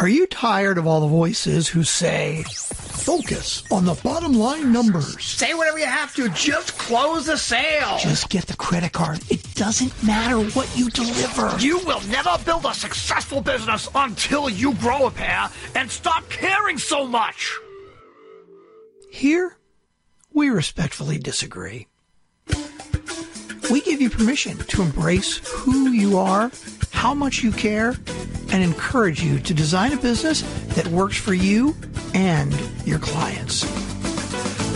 Are you tired of all the voices who say, focus on the bottom line numbers? Say whatever you have to, just close the sale. Just get the credit card. It doesn't matter what you deliver. You will never build a successful business until you grow a pair and stop caring so much. Here, we respectfully disagree. We give you permission to embrace who you are, how much you care, and encourage you to design a business that works for you and your clients.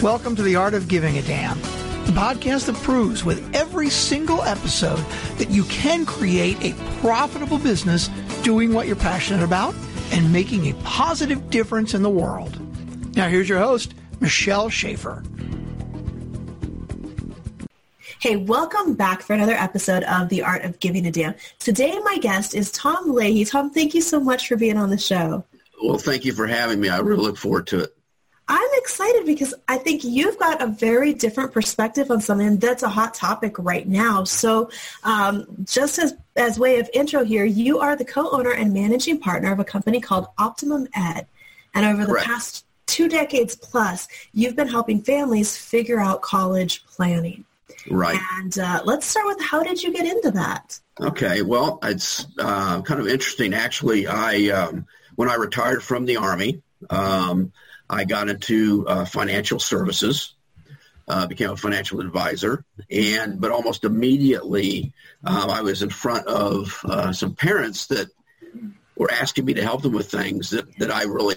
Welcome to the Art of Giving a Damn, the podcast that proves with every single episode that you can create a profitable business doing what you're passionate about and making a positive difference in the world. Now, here's your host, Michelle Shaeffer. Hey, welcome back for another episode of The Art of Giving a Damn. Today, my guest is Tom Leahy. Tom, thank you so much for being on the show. Well, thank you for having me. I really look forward to it. I'm excited because I think you've got a very different perspective on something that's a hot topic right now. So um, just as, as way of intro here, you are the co-owner and managing partner of a company called OptimumEd. And over the Correct. past two decades plus, you've been helping families figure out college planning. Right. And uh, let's start with how did you get into that? Okay. Well, it's uh, kind of interesting. Actually, I um, when I retired from the Army, um, I got into uh, financial services, uh, became a financial advisor, and but almost immediately um, I was in front of uh, some parents that were asking me to help them with things that, that I really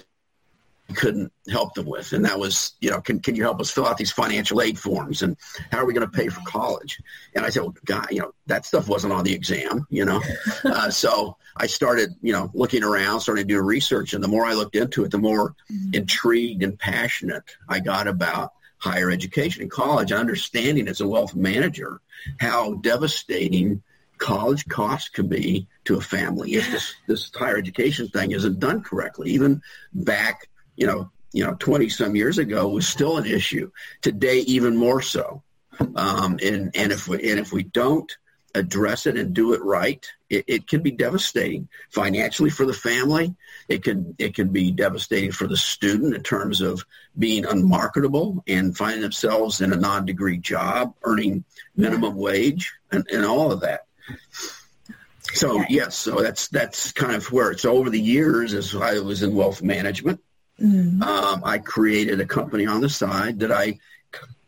couldn't help them with. And that was, you know, can, can you help us fill out these financial aid forms and how are we going to pay for college? And I said, well, God, you know, that stuff wasn't on the exam, you know? uh, so I started, you know, looking around, started doing research. And the more I looked into it, the more intrigued and passionate I got about higher education and college, understanding as a wealth manager how devastating college costs can be to a family if this, this higher education thing isn't done correctly. Even back you know, you know, 20 some years ago was still an issue. Today, even more so. Um, and, and if we, and if we don't address it and do it right, it, it can be devastating financially for the family. It can, it can be devastating for the student in terms of being unmarketable and finding themselves in a non-degree job, earning minimum wage and, and all of that. So yes, so that's that's kind of where it's over the years as I was in wealth management. Mm-hmm. Um, I created a company on the side that I c-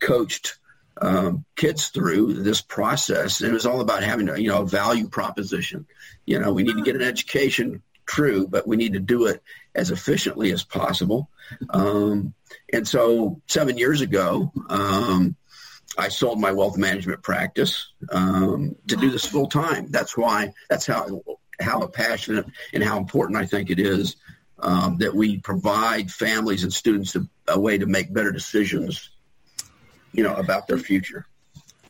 coached um, kids through this process. And it was all about having a, you know, value proposition. You know, we need to get an education, true, but we need to do it as efficiently as possible. Um, and so seven years ago, um, I sold my wealth management practice um, to do this full time. That's why, that's how, how passionate and how important I think it is um, that we provide families and students a, a, way to make better decisions, you know, about their future.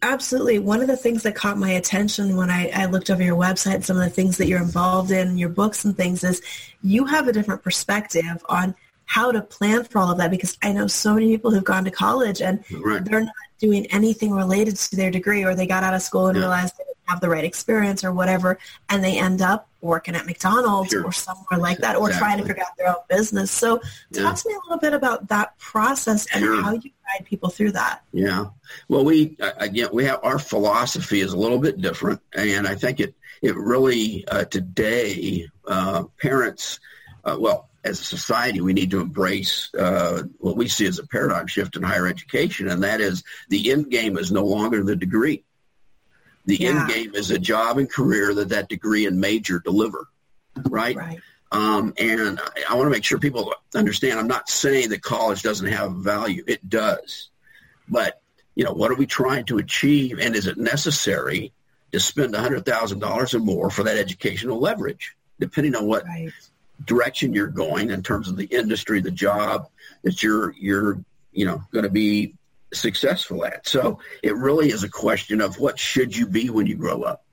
Absolutely. One of the things that caught my attention when I, I, looked over your website, some of the things that you're involved in, your books and things, is you have a different perspective on how to plan for all of that because I know so many people who've gone to college and right. they're not doing anything related to their degree or they got out of school and yeah. realized they have the right experience or whatever and they end up working at McDonald's sure. or somewhere like that or exactly. trying to figure out their own business. So yeah. talk to me a little bit about that process and sure. how you guide people through that. Yeah. Well, we, again, we have, our philosophy is a little bit different and I think it, it really, uh, today, uh, parents, uh, well, as a society, we need to embrace uh, what we see as a paradigm shift in higher education, and that is the end game is no longer the degree. The yeah. end game is a job and career that that degree and major deliver, right? Right. Um, and I, I want to make sure people understand. I'm not saying that college doesn't have value; it does, but you know, what are we trying to achieve, and is it necessary to spend hundred thousand dollars or more for that educational leverage, depending on what right direction you're going in terms of the industry, the job that you're you're you know going to be successful at. So it really is a question of what should you be when you grow up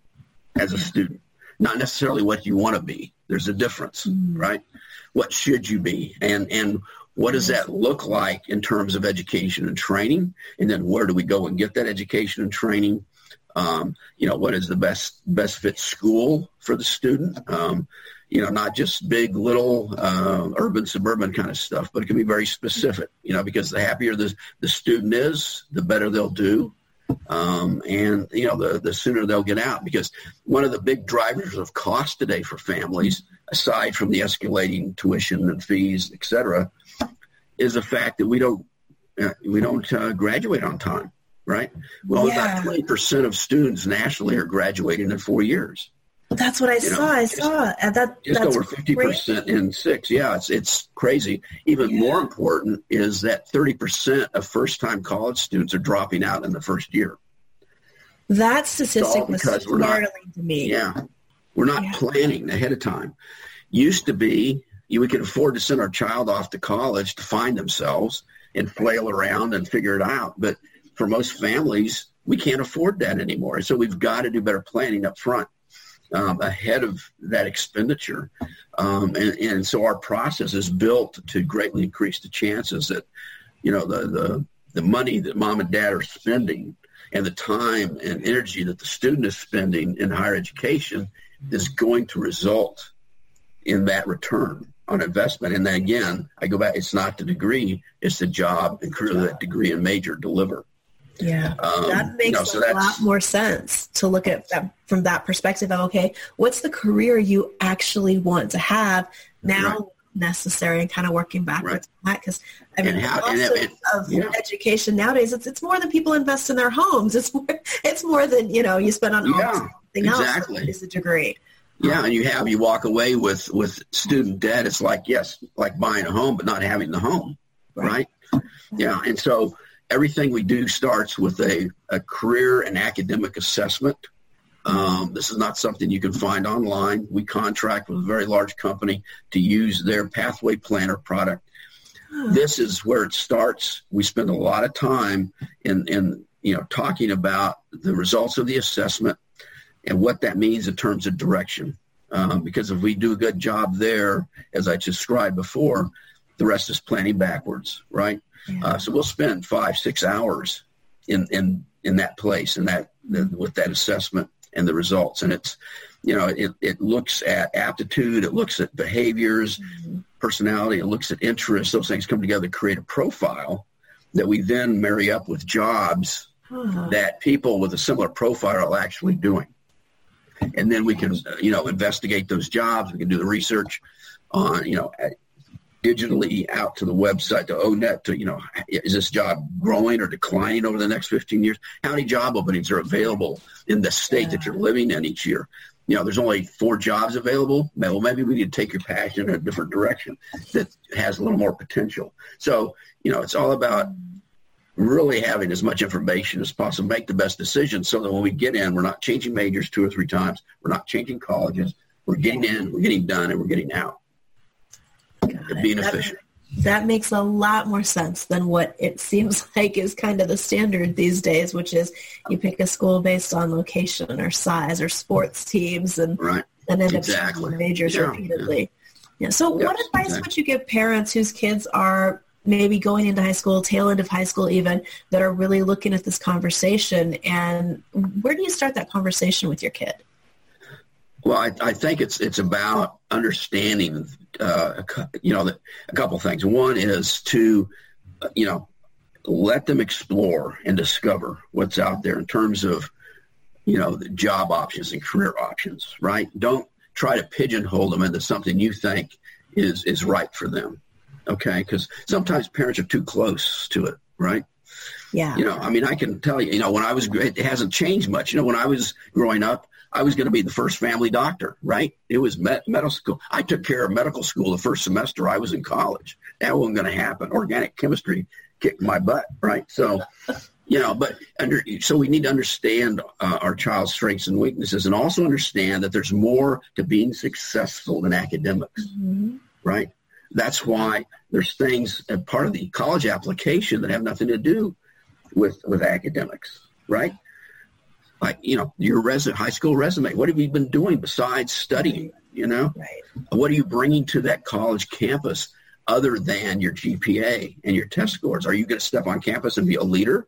as a student, not necessarily what you want to be. There's a difference, mm-hmm. right? What should you be, and and what does that look like in terms of education and training, and then where do we go and get that education and training? Um, you know, what is the best best fit school for the student? Um, you know, not just big little uh, urban suburban kind of stuff, but it can be very specific, you know, because the happier the, the student is, the better they'll do. Um, and, you know, the, the sooner they'll get out because one of the big drivers of cost today for families, aside from the escalating tuition and fees, et cetera, is the fact that we don't, uh, we don't uh, graduate on time, right? Well, Yeah. about 20% of students nationally are graduating in four years That's what I You saw. know, I just- saw. And that, just that's over fifty percent in six. Yeah, it's it's crazy. Even Yeah. more important is that thirty percent of first time college students are dropping out in the first year. That statistic was startling to me. Yeah, we're not Yeah. planning ahead of time. Used to be, we could afford to send our child off to college to find themselves and flail around and figure it out. But for most families, we can't afford that anymore. So we've got to do better planning up front. Um, ahead of that expenditure. Um, and, and so our process is built to greatly increase the chances that, you know, the, the, the money that mom and dad are spending and the time and energy that the student is spending in higher education is going to result in that return on investment. And then again, I go back, it's not the degree, it's the job and career that degree and major deliver. Yeah. Um, that you makes know, so a lot more sense to look at that from that perspective of okay, what's the career you actually want to have now Right. necessary and kind of working backwards from that because I mean And how- and of, it- it- of yeah. education nowadays it's it's more than people invest in their homes. It's more it's more than you know you spend on Yeah, something else exactly. is a degree. Yeah, and you have you walk away with with student debt. It's like yes, like buying a home, but not having the home, right? Yeah, and so everything we do starts with a, a career and academic assessment. Um, this is not something you can find online. We contract with a very large company to use their Pathway Planner product. This is where it starts. We spend a lot of time in, in you know talking about the results of the assessment and what that means in terms of direction. Um, because if we do a good job there, as I described before, the rest is planning backwards, right? Uh, so we'll spend five, six hours in in in that place and that the, with that assessment and the results. And it's you know it it looks at aptitude, it looks at behaviors, personality, it looks at interests. Those things come together to create a profile that we then marry up with jobs Huh. that people with a similar profile are actually doing. And then we can, you know, investigate those jobs. We can do the research on, you know, digitally out to the website, to O*NET, to, you know, is this job growing or declining over the next 15 years? How many job openings are available in the state that you're living in each year? You know, there's only four jobs available. Well, maybe we need to take your passion in a different direction that has a little more potential. So, you know, it's all about really having as much information as possible, make the best decisions so that when we get in, we're not changing majors two or three times. We're not changing colleges. We're getting in, we're getting done, and we're getting out. Being. That- efficient. that makes a lot more sense than what it seems like is kind of the standard these days, which is you pick a school based on location or size or sports teams and, Right. and end up Exactly. changing majors Yeah, repeatedly. Yeah. So Yes, what advice exactly. would you give parents whose kids are maybe going into high school, tail end of high school even, that are really looking at this conversation and where do you start that conversation with your kid? Well, I, I think it's it's about understanding, uh, you know, the, a couple things. One is to, you know, let them explore and discover what's out there in terms of, you know, the job options and career options. Right? Don't try to pigeonhole them into something you think is is right for them. Okay? Because sometimes parents are too close to it. Right? Yeah. You know, I mean, I can tell you, you know, when I was, it hasn't changed much. You know, when I was growing up, I was going to be the first family doctor, right? It was med- medical school. I took care of medical school the first semester I was in college. That wasn't going to happen. Organic chemistry kicked my butt, right? So, you know, but under, so we need to understand uh, our child's strengths and weaknesses and also understand that there's more to being successful than academics Mhm. right? That's why there's things as part of the college application that have nothing to do with with academics, right? Like you know your res- high school resume. What have you been doing besides studying? You know, Right. what are you bringing to that college campus other than your GPA and your test scores? Are you going to step on campus and be a leader?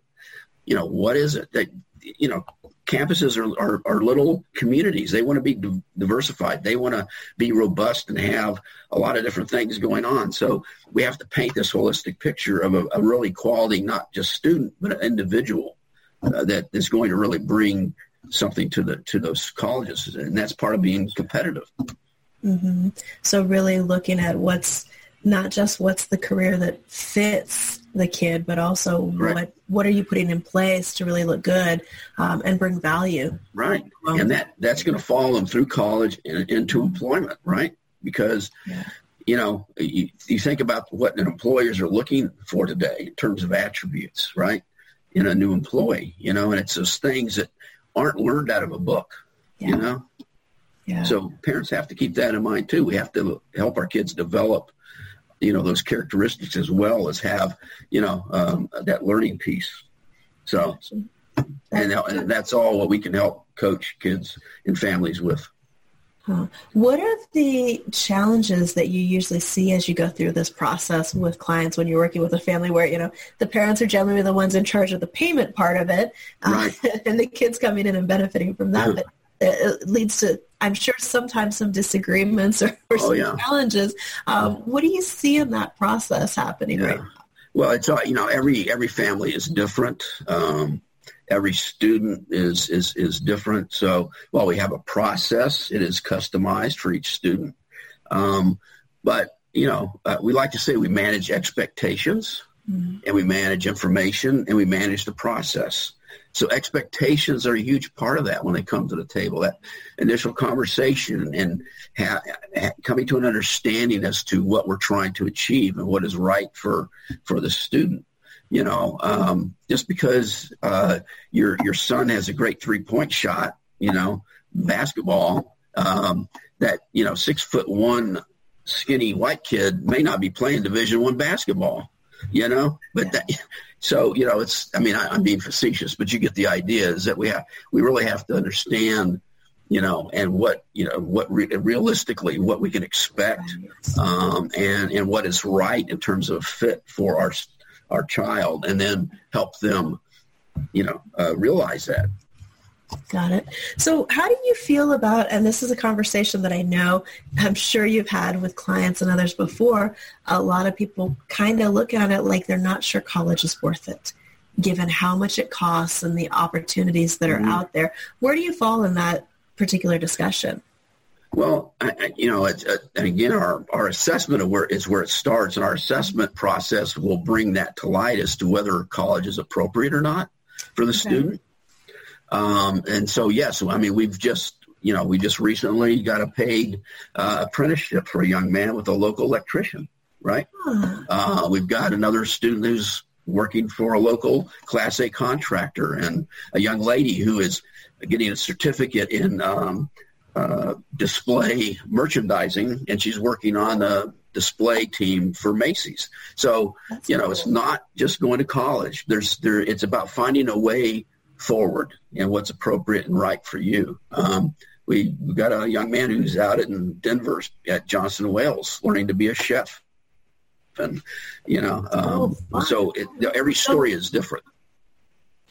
You know, what is it that you know? campuses are, are, are little communities. They want to be diversified. They want to be robust and have a lot of different things going on. So we have to paint this holistic picture of a, a really quality, not just student, but an individual uh, that is going to really bring something to the to those colleges, and that's part of being competitive. Mm-hmm. So really looking at what's not just what's the career that fits the kid, but also right. what what are you putting in place to really look good um, and bring value. Right, um, and that that's going to follow them through college and into employment, right? Because yeah. you know you, you think about what employers are looking for today in terms of attributes, right? In a new employee, you know, and it's those things that aren't learned out of a book, yeah. you know. Yeah. So parents have to keep that in mind too. We have to help our kids develop you know those characteristics as well as have you know um, that learning piece. So, and, and that's all what we can help coach kids and families with. Huh. What are the challenges that you usually see as you go through this process with clients when you're working with a family where, you know, the parents are generally the ones in charge of the payment part of it right. uh, and the kids coming in and benefiting from that. But it leads to, I'm sure, sometimes some disagreements or, or oh, some yeah. challenges. Um, what do you see in that process happening yeah. right now? Well, it's uh, you know every every family is different. Um, every student is is is different. So while we have a process, it is customized for each student. Um, but you know, uh, we like to say we manage expectations, mm-hmm. and we manage information, and we manage the process. So expectations are a huge part of that when they come to the table. That initial conversation and ha- ha- coming to an understanding as to what we're trying to achieve and what is right for for the student. You know, um, just because uh, your your son has a great three point shot, you know, basketball, um, that you know six foot one skinny white kid may not be playing Division one basketball you know? But that so you know it's i mean I, am being facetious but you get the idea is that we have we really have to understand you know and what you know what re- realistically what we can expect um, and and what is right in terms of fit for our our child and then help them you know uh, realize that Got it. So how do you feel about, and this is a conversation that I know I'm sure you've had with clients and others before, a lot of people kind of look at it like they're not sure college is worth it, given how much it costs and the opportunities that are mm-hmm. out there. Where do you fall in that particular discussion? Well, I, you know, it's, uh, again, our, our assessment of where is where it starts, and our assessment process will bring that to light as to whether college is appropriate or not for the okay. student. Um, and so, yes, I mean, we've just, you know, we just recently got a paid uh, apprenticeship for a young man with a local electrician, right? Uh, we've got another student who's working for a local Class A contractor and a young lady who is getting a certificate in um, uh, display merchandising, and she's working on a display team for Macy's. So, That's you know, cool. it's not just going to college. There's there. It's about finding a way forward and what's appropriate and right for you. Um, we, got a young man who's out in Denver at Johnson Wales learning to be a chef. And, you know, um, oh, so it, every story is different.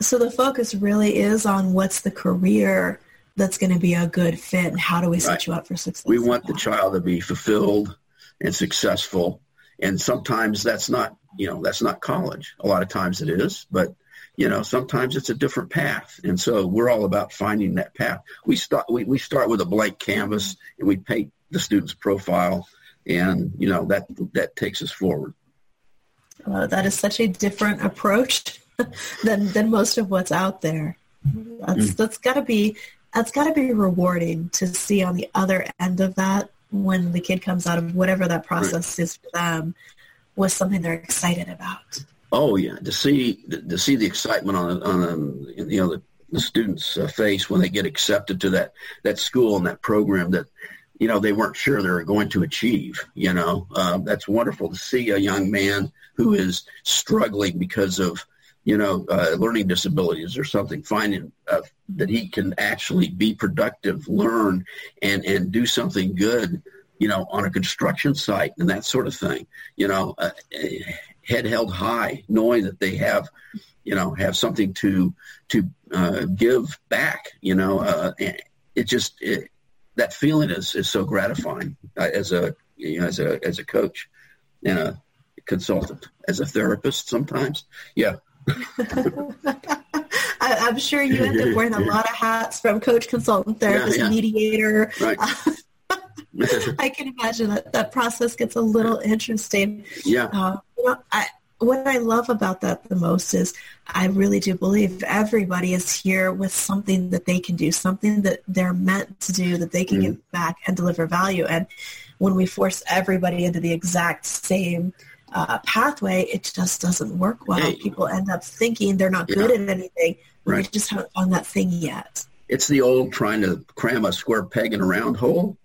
So the focus really is on what's the career that's going to be a good fit and how do we set right. you up for success? We want the child to be fulfilled and successful. And sometimes that's not, you know, that's not college. A lot of times it is, but you know, sometimes it's a different path. And so we're all about finding that path. We start, we, we start with a blank canvas and we paint the student's profile and, you know, that, that takes us forward. Uh, that is such a different approach than, than most of what's out there. That's, mm. that's gotta be, that's gotta be rewarding to see on the other end of that when the kid comes out of whatever that process right. is for them was something they're excited about. Oh yeah, to see to see the excitement on on you know the, the students' uh, face when they get accepted to that that school and that program that you know they weren't sure they were going to achieve. You know, uh, that's wonderful to see a young man who is struggling because of you know uh, learning disabilities or something, finding uh, that he can actually be productive, learn, and and do something good you know, on a construction site and that sort of thing. You know, uh, head held high, knowing that they have, you know, have something to to uh, give back. You know, uh, it just it, that feeling is is so gratifying uh, as a you know, as a as a coach and a consultant, as a therapist sometimes. Yeah. I, am sure you end up wearing a lot of hats from coach, consultant, therapist, yeah, yeah. mediator. Right. I can imagine that that process gets a little interesting. Yeah. Uh, you know, I, what I love about that the most is I really do believe everybody is here with something that they can do, something that they're meant to do, that they can mm. give back and deliver value. And when we force everybody into the exact same uh, pathway, it just doesn't work well. Hey. People end up thinking they're not good at anything. Right. They just haven't found that thing yet. It's the old trying to cram a square peg in a round hole.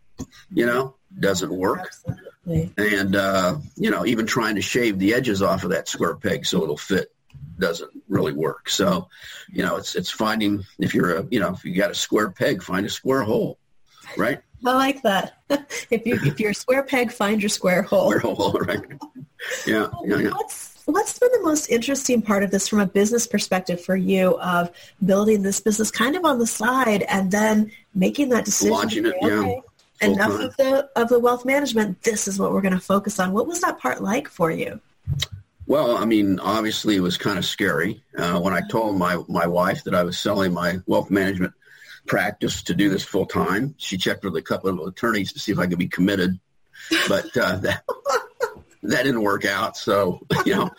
You know, doesn't work. Absolutely. And uh, you know, even trying to shave the edges off of that square peg so it'll fit doesn't really work. So, you know, it's it's finding if you're a you know if you got a square peg, find a square hole, right? I like that. if you if you're a square peg, find your square hole. Square hole, right? Yeah, yeah, yeah. What's what's been the most interesting part of this from a business perspective for you of building this business kind of on the side and then making that decision? Launching it, okay, yeah. Enough of the of the wealth management. This is what we're going to focus on. What was that part like for you? Well, I mean, obviously it was kind of scary uh, when I told my my wife that I was selling my wealth management practice to do this full time. She checked with a couple of attorneys to see if I could be committed, but uh, that that didn't work out. So you know,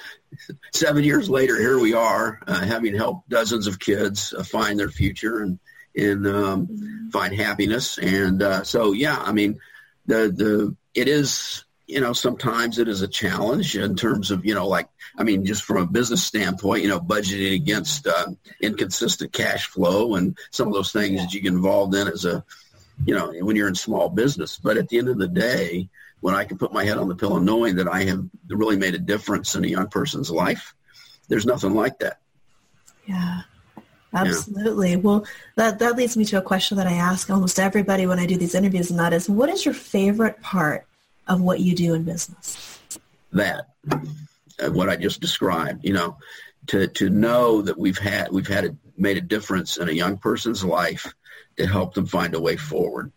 seven years later, here we are, uh, having helped dozens of kids uh, find their future and and um, find happiness. And uh, so, yeah, I mean, the the it is you know, sometimes it is a challenge in terms of, you know, like, I mean, just from a business standpoint, you know, budgeting against uh, inconsistent cash flow and some of those things that you get involved in as a, you know, when you're in small business. But at the end of the day, when I can put my head on the pillow knowing that I have really made a difference in a young person's life, there's nothing like that. Yeah. Absolutely. Yeah. Well, that, that leads me to a question that I ask almost everybody when I do these interviews, and that is, what is your favorite part of what you do in business? That, uh, what I just described, you know, to, to know that we've had, we've had a, made a difference in a young person's life to help them find a way forward.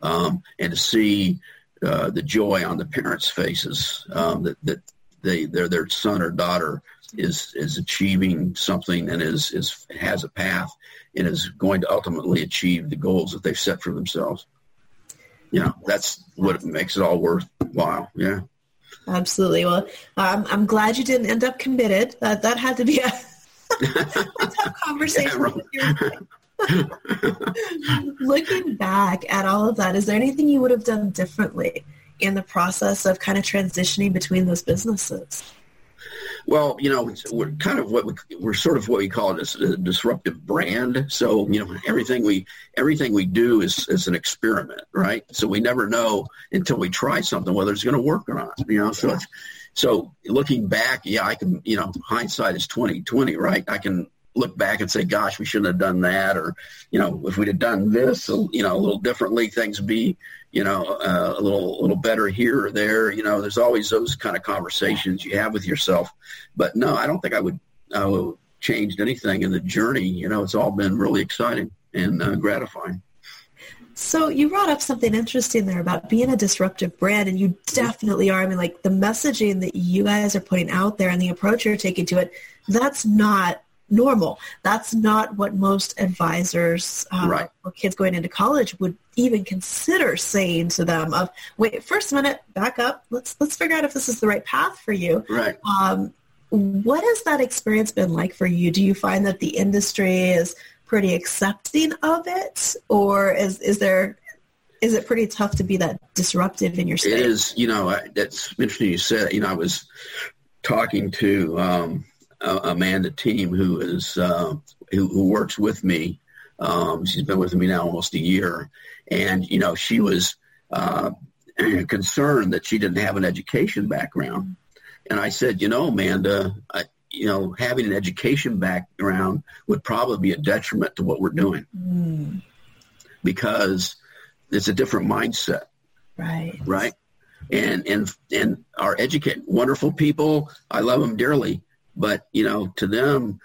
Um, and to see uh, the joy on the parents' faces um, that, that they, their, their son or daughter is, is achieving something and is, is, has a path and is going to ultimately achieve the goals that they've set for themselves you know, that's what makes it all worthwhile. Yeah. Absolutely. Well, I'm, I'm glad you didn't end up committed. That that had to be a, a tough conversation. Yeah, Looking back at all of that, is there anything you would have done differently in the process of kind of transitioning between those businesses? Well, you know, we're kind of what we, we're sort of what we call it a uh, disruptive brand. So, you know, everything we everything we do is is an experiment, right? So we never know until we try something whether it's going to work or not. You know, so so looking back, yeah, I can, you know, hindsight is twenty twenty, right? I can look back and say, gosh, we shouldn't have done that, or you know, if we'd have done this, you know, a little differently, things be you know, uh, a little, little better here or there. You know, there's always those kind of conversations you have with yourself. But no, I don't think I would, I would changed anything in the journey. You know, it's all been really exciting and uh, gratifying. So you brought up something interesting there about being a disruptive brand, and you definitely are. I mean, like the messaging that you guys are putting out there and the approach you're taking to it, that's not normal. That's not what most advisors uh, right. or kids going into college would even consider saying to them of, wait, first minute, back up. Let's, let's figure out if this is the right path for you. Right. Um, what has that experience been like for you? Do you find that the industry is pretty accepting of it or is, is there, is it pretty tough to be that disruptive in your space? It is, you know, that's interesting you said, you know, I was talking to, um, uh, Amanda Team, who is uh, who, who, works with me. Um, she's been with me now almost a year, and you know she was uh, concerned that she didn't have an education background. And I said, you know, Amanda, I, you know, having an education background would probably be a detriment to what we're doing mm. because it's a different mindset. Right. Right and and and our educate wonderful people. I love them dearly, but you know, to them,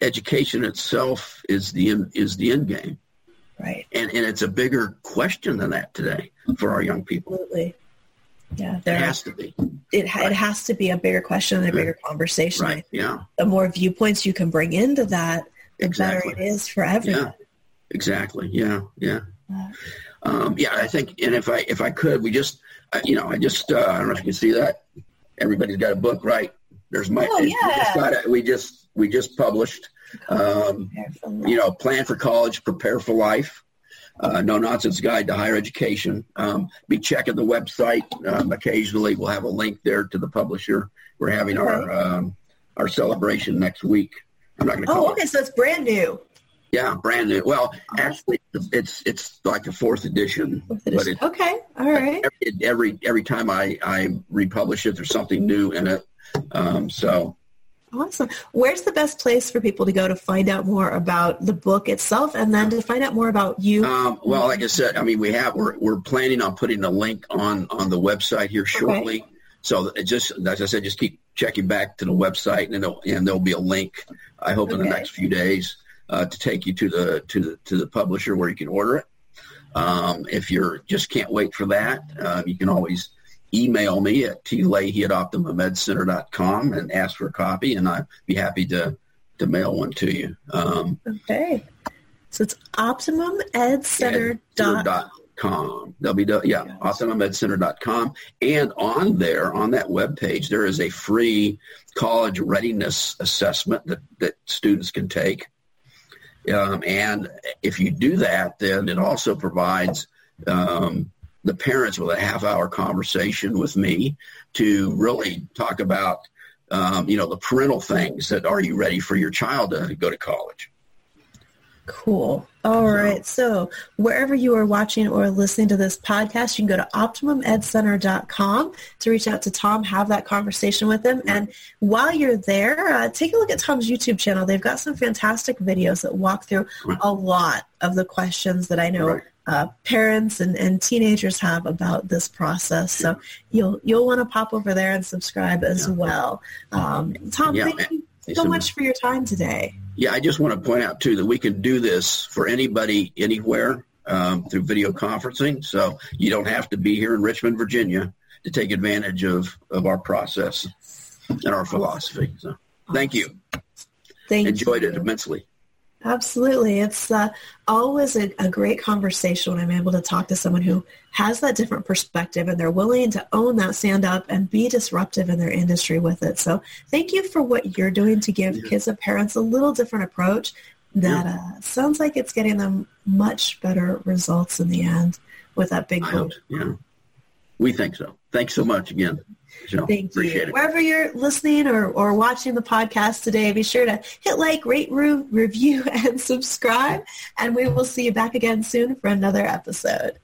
education itself is the end, is the end game. Right. And and it's a bigger question than that today for our young people. Absolutely. Yeah, It there has to be. it ha- it has to be a bigger question and a bigger conversation. Right. Yeah. The more viewpoints you can bring into that, the Exactly. better it is for everyone. Yeah. Exactly. Yeah. Yeah. Uh, Um, yeah, I think, and if I if I could, we just, I, you know, I just, uh, I don't know if you can see that. Everybody's got a book, right? There's my. Oh, we just yeah. it. We just we just published. Um, prepare for that. you know, plan for college, prepare for life. Uh, no nonsense guide to higher education. Um, be checking the website. Um, occasionally, we'll have a link there to the publisher. We're having our um, our celebration next week. I'm not going to Oh, it. okay, so it's brand new. Yeah, brand new. Well, actually, it's it's like the fourth edition, but it, okay, all right. every, every every time I I republish it, there's something new in it. Um, so Awesome. Where's the best place for people to go to find out more about the book itself and then to find out more about you? Um, well, like I said, I mean, we have we're we're planning on putting a link on on the website here shortly. So just as I said, just keep checking back to the website, and it'll, and there'll be a link. I hope in the next few days uh, to take you to the to the to the publisher where you can order it. Um, if you're just can't wait for that, uh, you can always email me at tleahy at optimumedcenter.com and ask for a copy, and I'd be happy to to mail one to you. Um, okay. So it's OptimumEdCenter. dot dot com. W yeah, optimumedcenter.com. And on there, on that webpage, there is a free college readiness assessment that, that students can take. Um, and if you do that, then it also provides um, the parents with a half hour conversation with me to really talk about, um, you know, the parental things that are you ready for your child to go to college? Cool. All right. So wherever you are watching or listening to this podcast, you can go to OptimumEdCenter.com to reach out to Tom, have that conversation with him. And while you're there, uh, take a look at Tom's YouTube channel. They've got some fantastic videos that walk through a lot of the questions that I know Right. Uh, parents and, and teenagers have about this process. So you'll you'll want to pop over there and subscribe as well. Um, Tom, Yeah, thank you so much for your time today. Yeah, I just want to point out too that we can do this for anybody anywhere um, through video conferencing. So you don't have to be here in Richmond, Virginia, to take advantage of of our process and our philosophy. So thank you. Thank you. Enjoyed you. it immensely. Absolutely. It's uh, always a, a great conversation when I'm able to talk to someone who has that different perspective and they're willing to own that stand up and be disruptive in their industry with it. So thank you for what you're doing to give kids and parents a little different approach that uh, sounds like it's getting them much better results in the end with that big I hope. Yeah, we think so. Thanks so much again. Thank you. it. Wherever you're listening or, or watching the podcast today, be sure to hit like, rate, re- review, and subscribe. And we will see you back again soon for another episode.